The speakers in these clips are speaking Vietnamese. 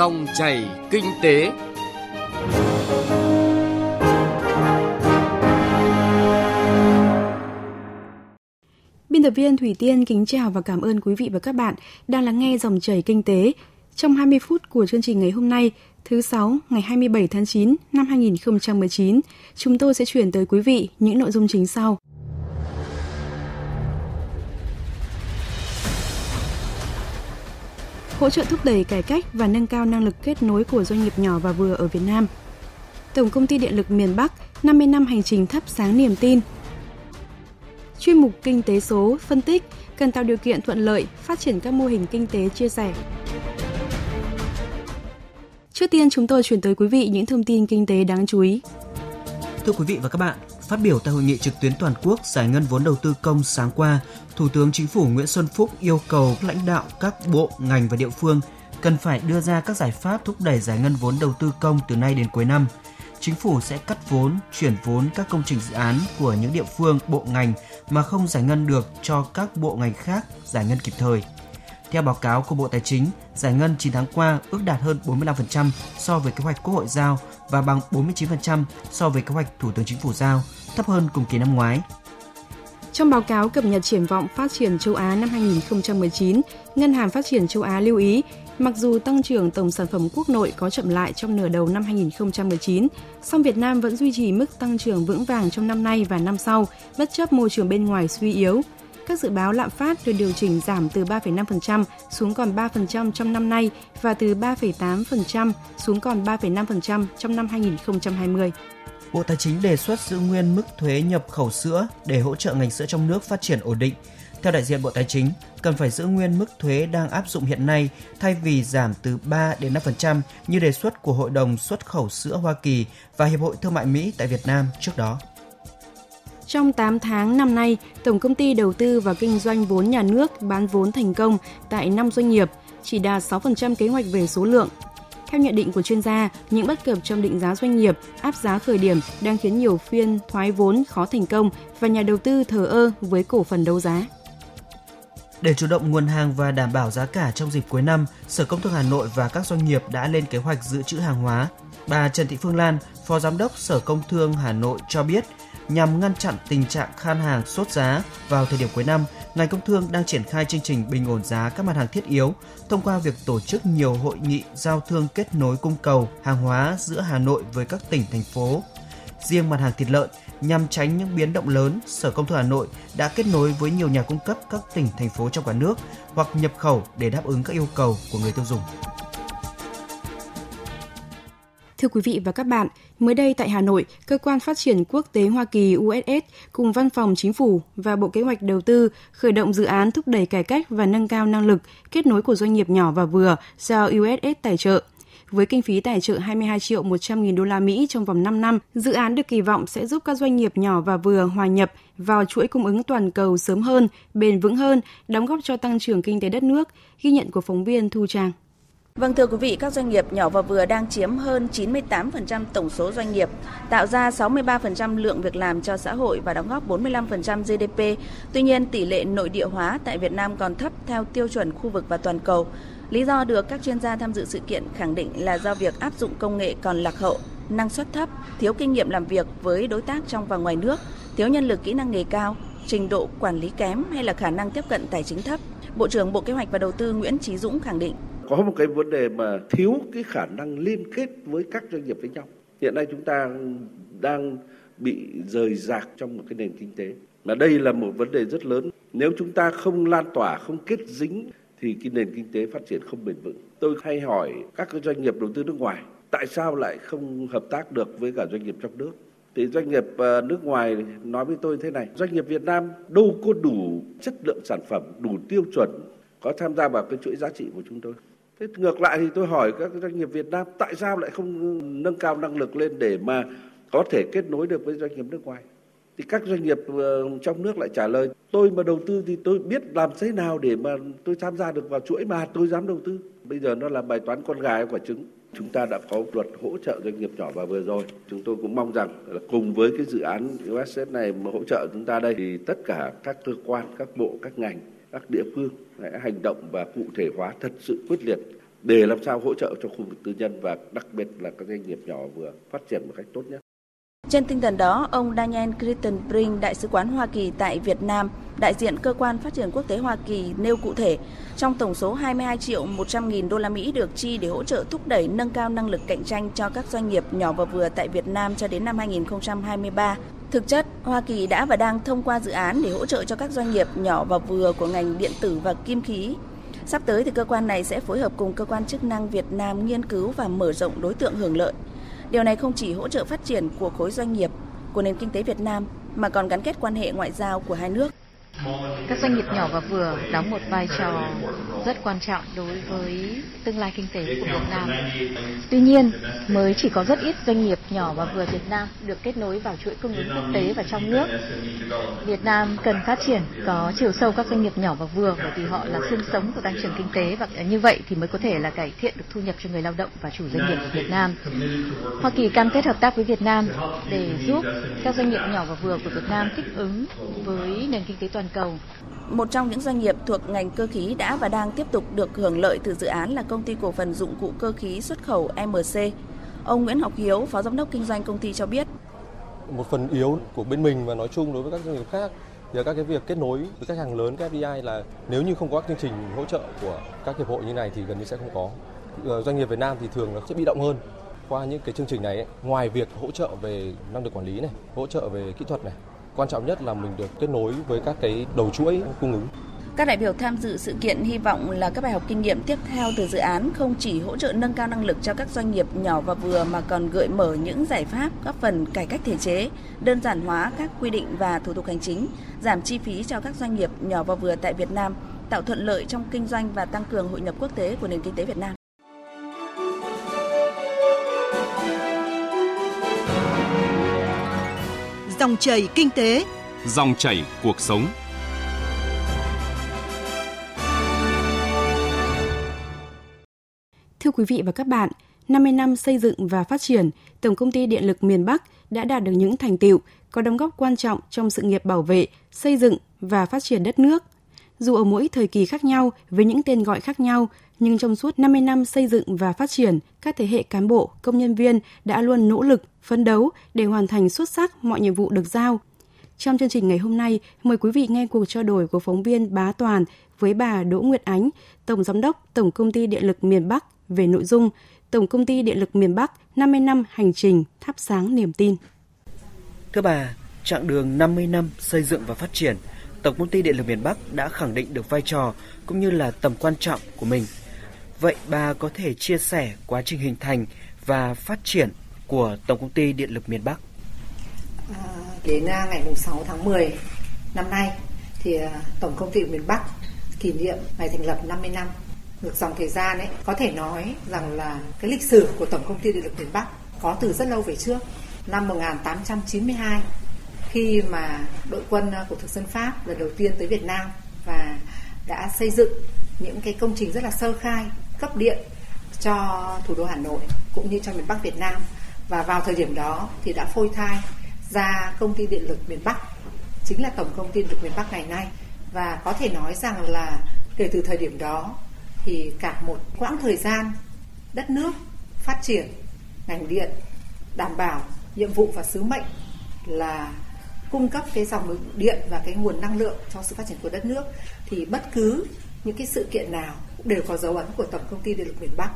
Dòng chảy kinh tế. Biên tập viên Thủy Tiên kính chào và cảm ơn quý vị và các bạn đang lắng nghe dòng chảy kinh tế. Trong 20 phút của chương trình ngày hôm nay, thứ sáu ngày 27 tháng 9 năm 2019, chúng tôi sẽ chuyển tới quý vị những nội dung chính sau. Hỗ trợ thúc đẩy cải cách và nâng cao năng lực kết nối của doanh nghiệp nhỏ và vừa ở Việt Nam. Tổng công ty Điện lực miền Bắc 50 năm hành trình thắp sáng niềm tin. Chuyên mục Kinh tế số phân tích cần tạo điều kiện thuận lợi phát triển các mô hình kinh tế chia sẻ. Trước tiên chúng tôi chuyển tới quý vị những thông tin kinh tế đáng chú ý. Thưa quý vị và các bạn, phát biểu tại hội nghị trực tuyến toàn quốc giải ngân vốn đầu tư công sáng qua, Thủ tướng Chính phủ Nguyễn Xuân Phúc yêu cầu lãnh đạo các bộ, ngành và địa phương cần phải đưa ra các giải pháp thúc đẩy giải ngân vốn đầu tư công từ nay đến cuối năm. Chính phủ sẽ cắt vốn, chuyển vốn các công trình dự án của những địa phương, bộ ngành mà không giải ngân được cho các bộ ngành khác giải ngân kịp thời. Theo báo cáo của Bộ Tài chính, giải ngân 9 tháng qua ước đạt hơn 45% so với kế hoạch Quốc hội giao và bằng 49% so với kế hoạch Thủ tướng Chính phủ giao, thấp hơn cùng kỳ năm ngoái. Trong báo cáo cập nhật triển vọng phát triển châu Á năm 2019, Ngân hàng Phát triển châu Á lưu ý, mặc dù tăng trưởng tổng sản phẩm quốc nội có chậm lại trong nửa đầu năm 2019, song Việt Nam vẫn duy trì mức tăng trưởng vững vàng trong năm nay và năm sau, bất chấp môi trường bên ngoài suy yếu. Các dự báo lạm phát được điều chỉnh giảm từ 3,5% xuống còn 3% trong năm nay và từ 3,8% xuống còn 3,5% trong năm 2020. Bộ Tài chính đề xuất giữ nguyên mức thuế nhập khẩu sữa để hỗ trợ ngành sữa trong nước phát triển ổn định. Theo đại diện Bộ Tài chính, cần phải giữ nguyên mức thuế đang áp dụng hiện nay thay vì giảm từ 3 đến 5% như đề xuất của Hội đồng xuất khẩu sữa Hoa Kỳ và Hiệp hội Thương mại Mỹ tại Việt Nam trước đó. Trong 8 tháng năm nay, Tổng công ty đầu tư và kinh doanh vốn nhà nước bán vốn thành công tại 5 doanh nghiệp, chỉ đạt 6% kế hoạch về số lượng. Theo nhận định của chuyên gia, những bất cập trong định giá doanh nghiệp, áp giá khởi điểm đang khiến nhiều phiên thoái vốn khó thành công và nhà đầu tư thờ ơ với cổ phần đấu giá. Để chủ động nguồn hàng và đảm bảo giá cả trong dịp cuối năm, Sở Công Thương Hà Nội và các doanh nghiệp đã lên kế hoạch dự trữ hàng hóa. Bà Trần Thị Phương Lan, Phó Giám đốc Sở Công Thương Hà Nội cho biết, nhằm ngăn chặn tình trạng khan hàng sốt giá vào thời điểm cuối năm, ngành công thương đang triển khai chương trình bình ổn giá các mặt hàng thiết yếu thông qua việc tổ chức nhiều hội nghị giao thương kết nối cung cầu hàng hóa giữa Hà Nội với các tỉnh thành phố. Riêng mặt hàng thịt lợn, nhằm tránh những biến động lớn, Sở Công Thương Hà Nội đã kết nối với nhiều nhà cung cấp các tỉnh thành phố trong cả nước hoặc nhập khẩu để đáp ứng các yêu cầu của người tiêu dùng. Thưa quý vị và các bạn, mới đây tại Hà Nội, Cơ quan Phát triển Quốc tế Hoa Kỳ USS cùng Văn phòng Chính phủ và Bộ Kế hoạch Đầu tư khởi động dự án thúc đẩy cải cách và nâng cao năng lực kết nối của doanh nghiệp nhỏ và vừa do USS tài trợ. Với kinh phí tài trợ 22 triệu 100 nghìn đô la Mỹ trong vòng 5 năm, dự án được kỳ vọng sẽ giúp các doanh nghiệp nhỏ và vừa hòa nhập vào chuỗi cung ứng toàn cầu sớm hơn, bền vững hơn, đóng góp cho tăng trưởng kinh tế đất nước, ghi nhận của phóng viên Thu Trang. Vâng thưa quý vị, các doanh nghiệp nhỏ và vừa đang chiếm hơn 98% tổng số doanh nghiệp, tạo ra 63% lượng việc làm cho xã hội và đóng góp 45% GDP. Tuy nhiên, tỷ lệ nội địa hóa tại Việt Nam còn thấp theo tiêu chuẩn khu vực và toàn cầu. Lý do được các chuyên gia tham dự sự kiện khẳng định là do việc áp dụng công nghệ còn lạc hậu, năng suất thấp, thiếu kinh nghiệm làm việc với đối tác trong và ngoài nước, thiếu nhân lực kỹ năng nghề cao, trình độ quản lý kém hay là khả năng tiếp cận tài chính thấp. Bộ trưởng Bộ Kế hoạch và Đầu tư Nguyễn Chí Dũng khẳng định có một cái vấn đề mà thiếu cái khả năng liên kết với các doanh nghiệp với nhau. Hiện nay chúng ta đang bị rời rạc trong một cái nền kinh tế. Mà đây là một vấn đề rất lớn. Nếu chúng ta không lan tỏa, không kết dính thì cái nền kinh tế phát triển không bền vững. Tôi hay hỏi các cái doanh nghiệp đầu tư nước ngoài tại sao lại không hợp tác được với cả doanh nghiệp trong nước thì doanh nghiệp ờ, nước ngoài nói với tôi thế này doanh nghiệp Việt Nam đâu có đủ chất lượng sản phẩm đủ tiêu chuẩn có tham gia vào cái chuỗi giá trị của chúng tôi Thế ngược lại thì tôi hỏi các doanh nghiệp Việt Nam tại sao lại không nâng cao năng lực lên để mà có thể kết nối được với doanh nghiệp nước ngoài? Thì các doanh nghiệp ờ, trong nước lại trả lời tôi mà đầu tư thì tôi biết làm thế nào để mà tôi tham gia được vào chuỗi mà tôi dám đầu tư. Bây giờ nó là bài toán con gà quả trứng. Chúng ta đã có luật hỗ trợ doanh nghiệp nhỏ và vừa rồi. Chúng tôi cũng mong rằng là cùng với cái dự án USS này mà hỗ trợ chúng ta đây thì tất cả các cơ quan, các bộ, các ngành, các địa phương sẽ hành động và cụ thể hóa thật sự quyết liệt để làm sao hỗ trợ cho khu vực tư nhân và đặc biệt là các doanh nghiệp nhỏ vừa phát triển một cách tốt nhất. Trên tinh thần đó, ông Daniel Crittenbrink, Đại sứ quán Hoa Kỳ tại Việt Nam, đại diện cơ quan phát triển quốc tế Hoa Kỳ nêu cụ thể, trong tổng số 22 triệu 100 nghìn đô la Mỹ được chi để hỗ trợ thúc đẩy nâng cao năng lực cạnh tranh cho các doanh nghiệp nhỏ và vừa tại Việt Nam cho đến năm 2023. Thực chất, Hoa Kỳ đã và đang thông qua dự án để hỗ trợ cho các doanh nghiệp nhỏ và vừa của ngành điện tử và kim khí. Sắp tới thì cơ quan này sẽ phối hợp cùng cơ quan chức năng Việt Nam nghiên cứu và mở rộng đối tượng hưởng lợi. Điều này không chỉ hỗ trợ phát triển của khối doanh nghiệp của nền kinh tế Việt Nam mà còn gắn kết quan hệ ngoại giao của hai nước. Các doanh nghiệp nhỏ và vừa đóng một vai trò rất quan trọng đối với tương lai kinh tế của Việt Nam. Tuy nhiên, mới chỉ có rất ít doanh nghiệp nhỏ và vừa Việt Nam được kết nối vào chuỗi cung ứng quốc tế và trong nước. Việt Nam cần phát triển có chiều sâu các doanh nghiệp nhỏ và vừa bởi vì họ là xương sống của tăng trưởng kinh tế và như vậy thì mới có thể là cải thiện được thu nhập cho người lao động và chủ doanh nghiệp Việt Nam. Hoa Kỳ cam kết hợp tác với Việt Nam để giúp các doanh nghiệp nhỏ và vừa của Việt Nam thích ứng với nền kinh tế toàn cầu. Một trong những doanh nghiệp thuộc ngành cơ khí đã và đang tiếp tục được hưởng lợi từ dự án là công ty cổ phần dụng cụ cơ khí xuất khẩu MC. Ông Nguyễn Ngọc Hiếu, Phó Giám đốc Kinh doanh công ty cho biết. Một phần yếu của bên mình và nói chung đối với các doanh nghiệp khác thì là các cái việc kết nối với khách hàng lớn các FDI là nếu như không có các chương trình hỗ trợ của các hiệp hội như này thì gần như sẽ không có. Ờ, doanh nghiệp Việt Nam thì thường nó sẽ bị động hơn qua những cái chương trình này ngoài việc hỗ trợ về năng lực quản lý này, hỗ trợ về kỹ thuật này Quan trọng nhất là mình được kết nối với các cái đầu chuỗi cung ứng. Các đại biểu tham dự sự kiện hy vọng là các bài học kinh nghiệm tiếp theo từ dự án không chỉ hỗ trợ nâng cao năng lực cho các doanh nghiệp nhỏ và vừa mà còn gợi mở những giải pháp góp phần cải cách thể chế, đơn giản hóa các quy định và thủ tục hành chính, giảm chi phí cho các doanh nghiệp nhỏ và vừa tại Việt Nam, tạo thuận lợi trong kinh doanh và tăng cường hội nhập quốc tế của nền kinh tế Việt Nam. Dòng chảy kinh tế, dòng chảy cuộc sống. Thưa quý vị và các bạn, 50 năm xây dựng và phát triển, Tổng công ty Điện lực miền Bắc đã đạt được những thành tiệu có đóng góp quan trọng trong sự nghiệp bảo vệ, xây dựng và phát triển đất nước. Dù ở mỗi thời kỳ khác nhau với những tên gọi khác nhau, nhưng trong suốt 50 năm xây dựng và phát triển, các thế hệ cán bộ, công nhân viên đã luôn nỗ lực, phấn đấu để hoàn thành xuất sắc mọi nhiệm vụ được giao. Trong chương trình ngày hôm nay, mời quý vị nghe cuộc trao đổi của phóng viên Bá Toàn với bà Đỗ Nguyệt Ánh, Tổng Giám đốc Tổng Công ty Điện lực miền Bắc về nội dung Tổng Công ty Điện lực miền Bắc 50 năm hành trình thắp sáng niềm tin. Thưa bà, chặng đường 50 năm xây dựng và phát triển, Tổng Công ty Điện lực miền Bắc đã khẳng định được vai trò cũng như là tầm quan trọng của mình Vậy bà có thể chia sẻ quá trình hình thành và phát triển của Tổng công ty Điện lực miền Bắc? À, đến ngày 6 tháng 10 năm nay thì à, Tổng công ty miền Bắc kỷ niệm ngày thành lập 50 năm. Ngược dòng thời gian ấy có thể nói rằng là cái lịch sử của Tổng công ty Điện lực miền Bắc có từ rất lâu về trước. Năm 1892 khi mà đội quân ờ, của thực dân Pháp lần đầu tiên tới Việt Nam và đã xây dựng những cái công trình rất là sơ khai, cấp điện cho thủ đô Hà Nội cũng như cho miền Bắc Việt Nam. Và vào thời điểm đó thì đã phôi thai ra công ty điện lực miền Bắc, chính là tổng công ty điện lực miền Bắc ngày nay. Và có thể nói rằng là kể từ thời điểm đó thì cả một quãng thời gian đất nước phát triển, ngành điện đảm bảo nhiệm vụ và sứ mệnh là cung cấp cái dòng điện và cái nguồn năng lượng cho sự phát triển của đất nước thì bất cứ những cái sự kiện nào cũng đều có dấu ấn của tổng công ty điện lực miền Bắc.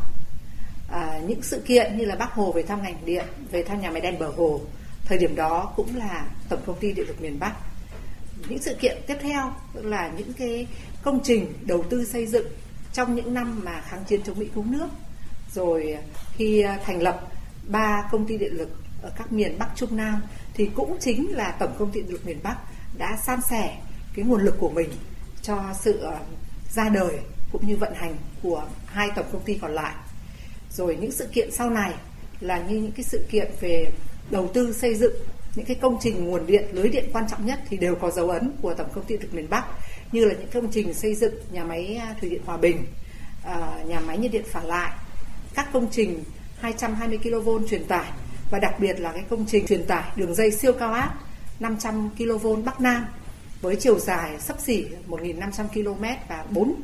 À, những sự kiện như là Bắc Hồ về thăm ngành điện về thăm nhà máy đèn bờ hồ thời điểm đó cũng là tổng công ty điện lực miền Bắc. Những sự kiện tiếp theo tức là những cái công trình đầu tư xây dựng trong những năm mà kháng chiến chống Mỹ cứu nước. Rồi khi à, thành lập ba công ty điện lực ở các miền Bắc Trung Nam thì cũng chính là tổng công ty điện lực miền Bắc đã san sẻ cái nguồn lực của mình cho sự ờ, ra đời cũng như vận hành của hai tổng công ty còn lại. Rồi những sự kiện sau này là như những cái sự kiện về đầu tư xây dựng những cái công trình nguồn điện lưới điện quan trọng nhất thì đều có dấu ấn của tổng công ty điện miền Bắc như là những công trình xây dựng nhà máy ờ, thủy điện Hòa Bình, ờ, nhà máy nhiệt điện Phả Lại, các công trình 220 kV truyền tải và đặc biệt là cái công trình truyền tải đường dây siêu cao áp 500 kV Bắc Nam với chiều dài sắp xỉ 1.500 km và 4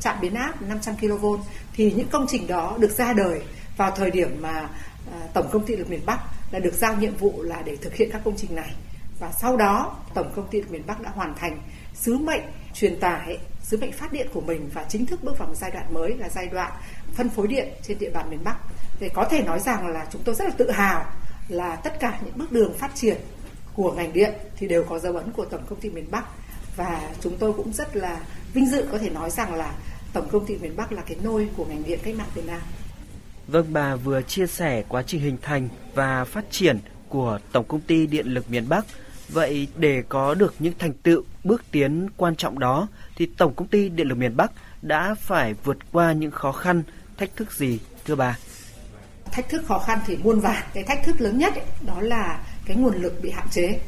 trạm biến áp 500 kV thì những công trình đó được ra đời vào thời điểm mà à, Tổng công ty lực miền Bắc là được giao nhiệm vụ là để thực hiện các công trình này và sau đó, Tổng công ty lực miền Bắc đã hoàn thành sứ mệnh truyền tải, sứ mệnh phát điện của mình và chính thức bước vào một giai đoạn mới là giai đoạn phân phối điện trên địa bàn miền Bắc. Thì có thể nói rằng là chúng tôi rất là tự hào là tất cả những bước đường phát triển của ngành điện thì đều có dấu ấn của Tổng công ty miền Bắc và chúng tôi cũng rất là vinh dự có thể nói rằng là Tổng công ty miền Bắc là cái nôi của ngành điện cách mạng Việt Nam. Vâng, bà vừa chia sẻ quá trình hình thành và phát triển của Tổng công ty Điện lực miền Bắc. Vậy để có được những thành tựu bước tiến quan trọng đó thì Tổng công ty Điện lực miền Bắc đã phải vượt qua những khó khăn, thách thức gì thưa bà? Thách thức khó khăn thì muôn vàn. Cái thách thức lớn nhất ấy, đó là cái nguồn lực bị hạn chế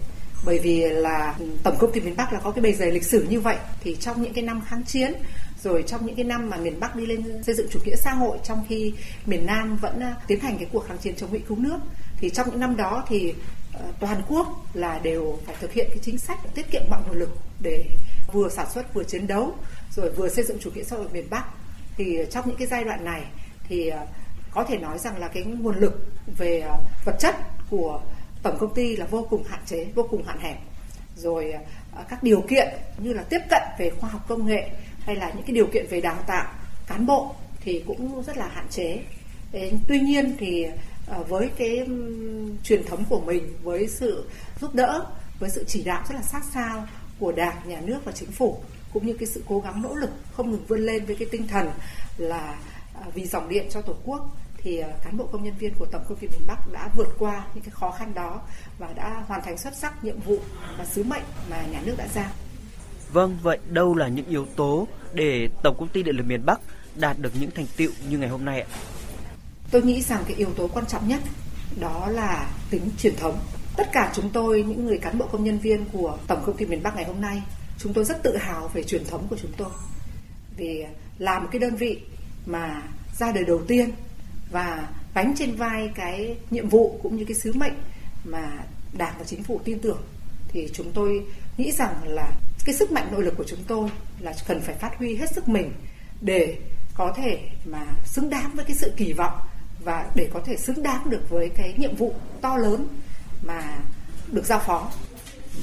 bởi vì là tổng công ty miền Bắc là có cái bề dày lịch sử như vậy thì trong những cái năm kháng chiến rồi trong những cái năm mà miền Bắc đi lên xây dựng chủ nghĩa xã hội trong khi miền Nam vẫn à, tiến hành cái cuộc kháng chiến chống Mỹ cứu nước thì trong những năm đó thì ờ, toàn quốc là đều phải thực hiện cái chính sách tiết kiệm mọi nguồn lực để vừa sản xuất vừa chiến đấu rồi vừa xây dựng chủ nghĩa xã hội miền Bắc thì trong những cái giai đoạn này thì ờ, có thể nói rằng là cái nguồn lực về à, vật chất của tổng công ty là vô cùng hạn chế, vô cùng hạn hẹp. Rồi à, các điều kiện như là tiếp cận về khoa học công nghệ hay là những cái điều kiện về đào tạo cán bộ thì cũng rất là hạn chế. Tuy nhiên thì à, với cái truyền thống của mình, với sự giúp đỡ, với sự chỉ đạo rất là sát sao của đảng, nhà nước và chính phủ, cũng như cái sự cố gắng nỗ lực không ngừng vươn lên với cái tinh thần là vì dòng điện cho tổ quốc thì ờ, cán bộ công nhân viên của tổng công ty miền Bắc đã vượt qua những cái khó khăn đó và đã hoàn thành xuất sắc nhiệm vụ và sứ mệnh mà nhà nước đã giao. Vâng, vậy đâu là những yếu tố để Tổng công ty Điện lực miền Bắc đạt được những thành tựu như ngày hôm nay ạ? Tôi nghĩ rằng cái yếu tố quan trọng nhất đó là tính truyền thống. Tất cả chúng tôi, những người cán bộ công nhân viên của Tổng công ty miền Bắc ngày hôm nay, chúng tôi rất tự hào về truyền thống của chúng tôi. Vì là một cái đơn vị mà ra đời đầu tiên và gánh trên vai cái nhiệm vụ cũng như cái sứ mệnh mà Đảng và Chính phủ tin tưởng thì chúng tôi nghĩ rằng là cái sức mạnh nội lực của chúng tôi là cần phải phát huy hết sức mình để có thể mà xứng đáng với cái sự kỳ vọng và để có thể xứng đáng được với cái nhiệm vụ to lớn mà được giao phó.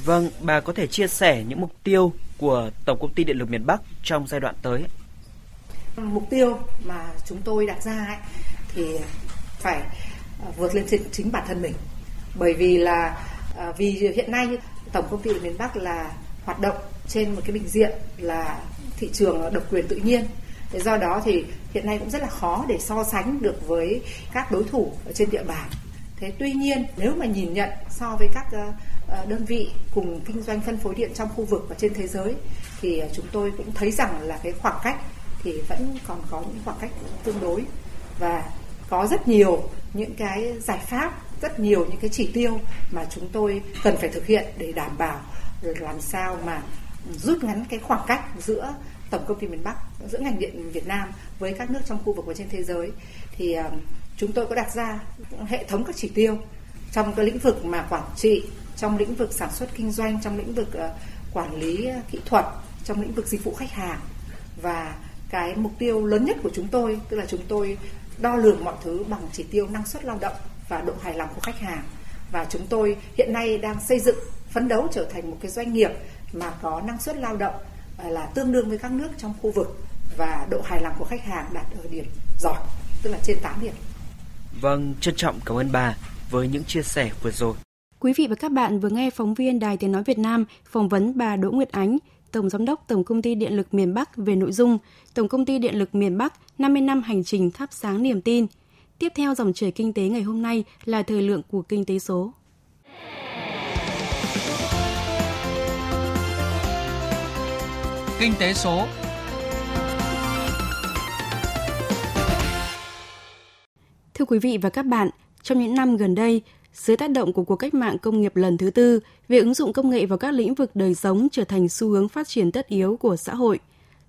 Vâng, bà có thể chia sẻ những mục tiêu của Tổng công ty Điện lực miền Bắc trong giai đoạn tới. Mục tiêu mà chúng tôi đặt ra ấy, thì phải ờ, vượt lên trên chính bản thân mình. Bởi vì là ờ, vì hiện nay Tổng công ty Điện miền Bắc là hoạt động trên một cái bình diện là thị trường độc quyền tự nhiên Thế do đó thì hiện nay cũng rất là khó để so sánh được với các đối thủ ở trên địa bàn. Thế tuy nhiên, nếu mà nhìn nhận so với các ờ, đơn vị cùng kinh doanh phân phối điện trong khu vực và trên thế giới, thì chúng tôi cũng thấy rằng là cái khoảng cách thì vẫn còn có những khoảng cách tương đối và có rất nhiều những cái giải pháp, rất nhiều những cái chỉ tiêu mà chúng tôi cần phải thực hiện để đảm bảo làm sao mà rút ngắn cái khoảng cách giữa tổng công ty miền Bắc, giữa ngành điện Việt Nam với các nước trong khu vực và trên thế giới. Thì ờ, chúng tôi có đặt ra hệ thống các chỉ tiêu trong cái lĩnh vực mà quản trị, trong lĩnh vực sản xuất kinh doanh, trong lĩnh vực ờ, quản lý ờ, kỹ thuật, trong lĩnh vực dịch vụ khách hàng. Và cái mục tiêu lớn nhất của chúng tôi, tức là chúng tôi đo lường mọi thứ bằng chỉ tiêu năng suất lao động và độ hài lòng của khách hàng và chúng tôi hiện nay đang xây dựng phấn đấu trở thành một cái doanh nghiệp mà có năng suất lao động là tương đương với các nước trong khu vực và độ hài lòng của khách hàng đạt ở điểm giỏi, tức là trên 8 điểm. Vâng, trân trọng cảm ơn bà với những chia sẻ vừa rồi. Quý vị và các bạn vừa nghe phóng viên Đài Tiếng Nói Việt Nam phỏng vấn bà Đỗ Nguyệt Ánh, Tổng Giám đốc Tổng Công ty Điện lực miền Bắc về nội dung Tổng Công ty Điện lực miền Bắc 50 năm hành trình thắp sáng niềm tin. Tiếp theo dòng chảy kinh tế ngày hôm nay là thời lượng của Kinh tế số. Kinh tế số Thưa quý vị và các bạn, trong những năm gần đây, dưới tác động của cuộc cách mạng công nghiệp lần thứ tư, việc ứng dụng công nghệ vào các lĩnh vực đời sống trở thành xu hướng phát triển tất yếu của xã hội.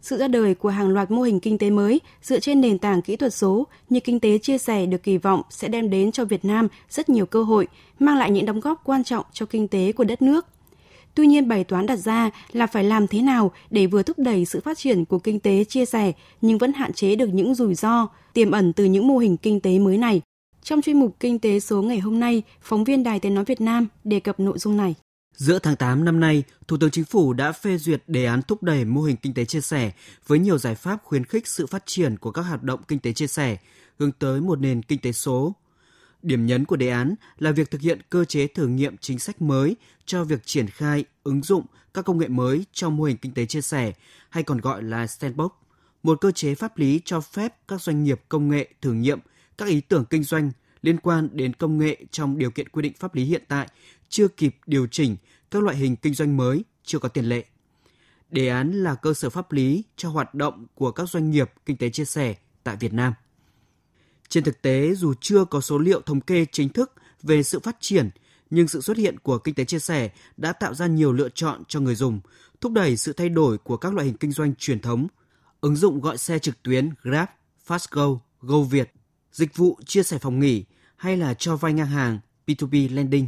Sự ra đời của hàng loạt mô hình kinh tế mới dựa trên nền tảng kỹ thuật số như kinh tế chia sẻ được kỳ vọng sẽ đem đến cho Việt Nam rất nhiều cơ hội, mang lại những đóng góp quan trọng cho kinh tế của đất nước – Tuy nhiên bài toán đặt ra là phải làm thế nào để vừa thúc đẩy sự phát triển của kinh tế chia sẻ nhưng vẫn hạn chế được những rủi ro tiềm ẩn từ những mô hình kinh tế mới này. Trong chuyên mục Kinh tế số ngày hôm nay, phóng viên Đài Tiếng Nói Việt Nam đề cập nội dung này. Giữa tháng 8 năm nay, Thủ tướng Chính phủ đã phê duyệt đề án thúc đẩy mô hình kinh tế chia sẻ với nhiều giải pháp khuyến khích sự phát triển của các hoạt động kinh tế chia sẻ, hướng tới một nền kinh tế số. Điểm nhấn của đề án là việc thực hiện cơ chế thử nghiệm chính sách mới cho việc triển khai, ứng dụng các công nghệ mới trong mô hình kinh tế chia sẻ, hay còn gọi là Sandbox, một cơ chế pháp lý cho phép các doanh nghiệp công nghệ thử nghiệm các ý tưởng kinh doanh liên quan đến công nghệ trong điều kiện quy định pháp lý hiện tại chưa kịp điều chỉnh các loại hình kinh doanh mới chưa có tiền lệ. Đề án là cơ sở pháp lý cho hoạt động của các doanh nghiệp kinh tế chia sẻ tại Việt Nam. Trên thực tế, dù chưa có số liệu thống kê chính thức về sự phát triển, nhưng sự xuất hiện của kinh tế chia sẻ đã tạo ra nhiều lựa chọn cho người dùng, thúc đẩy sự thay đổi của các loại hình kinh doanh truyền thống. Ứng dụng gọi xe trực tuyến Grab, Fastgo, GoViet, dịch vụ chia sẻ phòng nghỉ hay là cho vay ngang hàng P2P lending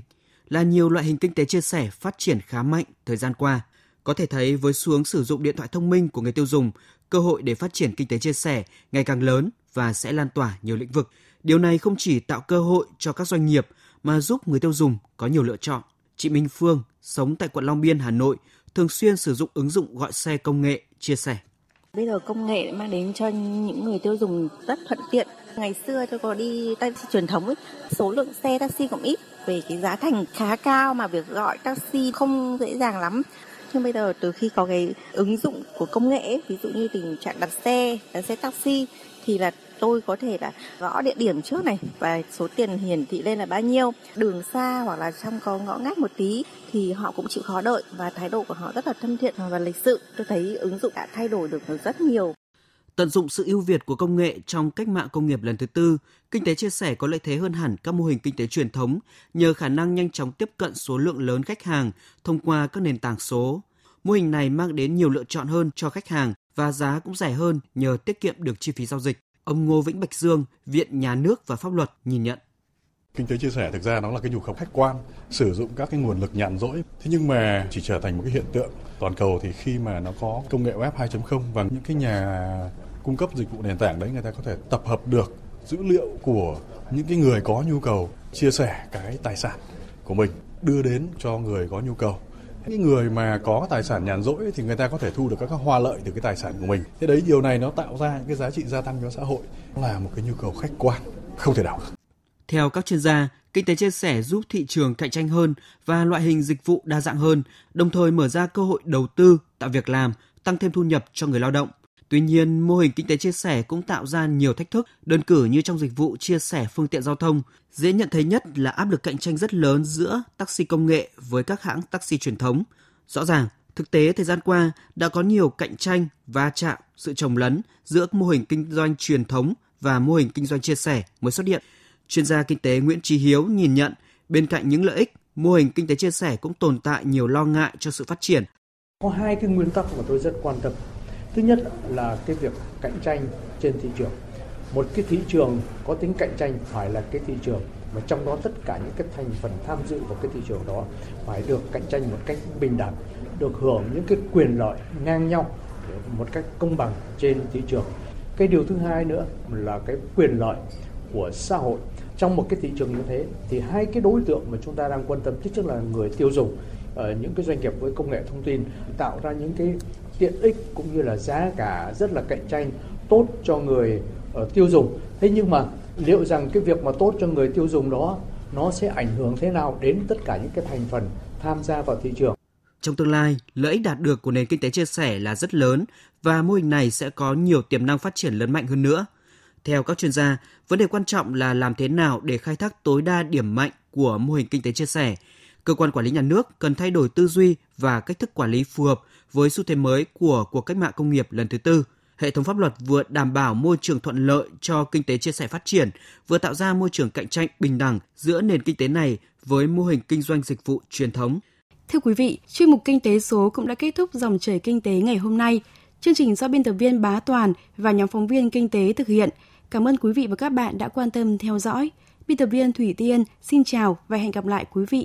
là nhiều loại hình kinh tế chia sẻ phát triển khá mạnh thời gian qua. Có thể thấy với xu hướng sử dụng điện thoại thông minh của người tiêu dùng, cơ hội để phát triển kinh tế chia sẻ ngày càng lớn và sẽ lan tỏa nhiều lĩnh vực. Điều này không chỉ tạo cơ hội cho các doanh nghiệp mà giúp người tiêu dùng có nhiều lựa chọn. Chị Minh Phương, sống tại quận Long Biên, Hà Nội, thường xuyên sử dụng ứng dụng gọi xe công nghệ chia sẻ. Bây giờ công nghệ mang đến cho những người tiêu dùng rất thuận tiện. Ngày xưa tôi có đi taxi truyền thống ấy, số lượng xe taxi cũng ít, về cái giá thành khá cao mà việc gọi taxi không dễ dàng lắm. Nhưng bây giờ từ khi có cái ứng dụng của công nghệ, ấy, ví dụ như tình trạng đặt xe, đặt xe taxi thì là tôi có thể là gõ địa điểm trước này và số tiền hiển thị lên là bao nhiêu đường xa hoặc là trong có ngõ ngách một tí thì họ cũng chịu khó đợi và thái độ của họ rất là thân thiện và lịch sự tôi thấy ứng dụng đã thay đổi được rất nhiều Tận dụng sự ưu việt của công nghệ trong cách mạng công nghiệp lần thứ tư, kinh tế chia sẻ có lợi thế hơn hẳn các mô hình kinh tế truyền thống nhờ khả năng nhanh chóng tiếp cận số lượng lớn khách hàng thông qua các nền tảng số. Mô hình này mang đến nhiều lựa chọn hơn cho khách hàng và giá cũng rẻ hơn nhờ tiết kiệm được chi phí giao dịch. Ông Ngô Vĩnh Bạch Dương, Viện Nhà nước và Pháp luật nhìn nhận. Kinh tế chia sẻ thực ra nó là cái nhu cầu khách quan, sử dụng các cái nguồn lực nhàn rỗi. Thế nhưng mà chỉ trở thành một cái hiện tượng toàn cầu thì khi mà nó có công nghệ web 2.0 và những cái nhà cung cấp dịch vụ nền tảng đấy, người ta có thể tập hợp được dữ liệu của những cái người có nhu cầu chia sẻ cái tài sản của mình, đưa đến cho người có nhu cầu. Những người mà có tài sản nhàn rỗi thì người ta có thể thu được các hoa lợi từ cái tài sản của mình. Thế đấy, điều này nó tạo ra những cái giá trị gia tăng cho xã hội là một cái nhu cầu khách quan, không thể đảo được theo các chuyên gia, kinh tế chia sẻ giúp thị trường cạnh tranh hơn và loại hình dịch vụ đa dạng hơn, đồng thời mở ra cơ hội đầu tư tạo việc làm, tăng thêm thu nhập cho người lao động. Tuy nhiên, mô hình kinh tế chia sẻ cũng tạo ra nhiều thách thức, đơn cử như trong dịch vụ chia sẻ phương tiện giao thông. Dễ nhận thấy nhất là áp lực cạnh tranh rất lớn giữa taxi công nghệ với các hãng taxi truyền thống. Rõ ràng, thực tế thời gian qua đã có nhiều cạnh tranh, va chạm, sự trồng lấn giữa mô hình kinh doanh truyền thống và mô hình kinh doanh chia sẻ mới xuất hiện. Chuyên gia kinh tế Nguyễn Trí Hiếu nhìn nhận, bên cạnh những lợi ích, mô hình kinh tế chia sẻ cũng tồn tại nhiều lo ngại cho sự phát triển. Có hai cái nguyên tắc mà tôi rất quan tâm thứ nhất là cái việc cạnh tranh trên thị trường. Một cái thị trường có tính cạnh tranh phải là cái thị trường mà trong đó tất cả những cái thành phần tham dự vào cái thị trường đó phải được cạnh tranh một cách bình đẳng, được hưởng những cái quyền lợi ngang nhau một cách công bằng trên thị trường. Cái điều thứ hai nữa là cái quyền lợi của xã hội. Trong một cái thị trường như thế thì hai cái đối tượng mà chúng ta đang quan tâm tức là người tiêu dùng ở những cái doanh nghiệp với công nghệ thông tin tạo ra những cái tiện ích cũng như là giá cả rất là cạnh tranh tốt cho người uh, tiêu dùng thế nhưng mà liệu rằng cái việc mà tốt cho người tiêu dùng đó nó sẽ ảnh hưởng thế nào đến tất cả những cái thành phần tham gia vào thị trường trong tương lai, lợi ích đạt được của nền kinh tế chia sẻ là rất lớn và mô hình này sẽ có nhiều tiềm năng phát triển lớn mạnh hơn nữa. Theo các chuyên gia, vấn đề quan trọng là làm thế nào để khai thác tối đa điểm mạnh của mô hình kinh tế chia sẻ. Cơ quan quản lý nhà nước cần thay đổi tư duy và cách thức quản lý phù hợp với xu thế mới của cuộc cách mạng công nghiệp lần thứ tư, hệ thống pháp luật vừa đảm bảo môi trường thuận lợi cho kinh tế chia sẻ phát triển, vừa tạo ra môi trường cạnh tranh bình đẳng giữa nền kinh tế này với mô hình kinh doanh dịch vụ truyền thống. Thưa quý vị, chuyên mục Kinh tế số cũng đã kết thúc dòng chảy kinh tế ngày hôm nay. Chương trình do biên tập viên Bá Toàn và nhóm phóng viên kinh tế thực hiện. Cảm ơn quý vị và các bạn đã quan tâm theo dõi. Biên tập viên Thủy Tiên xin chào và hẹn gặp lại quý vị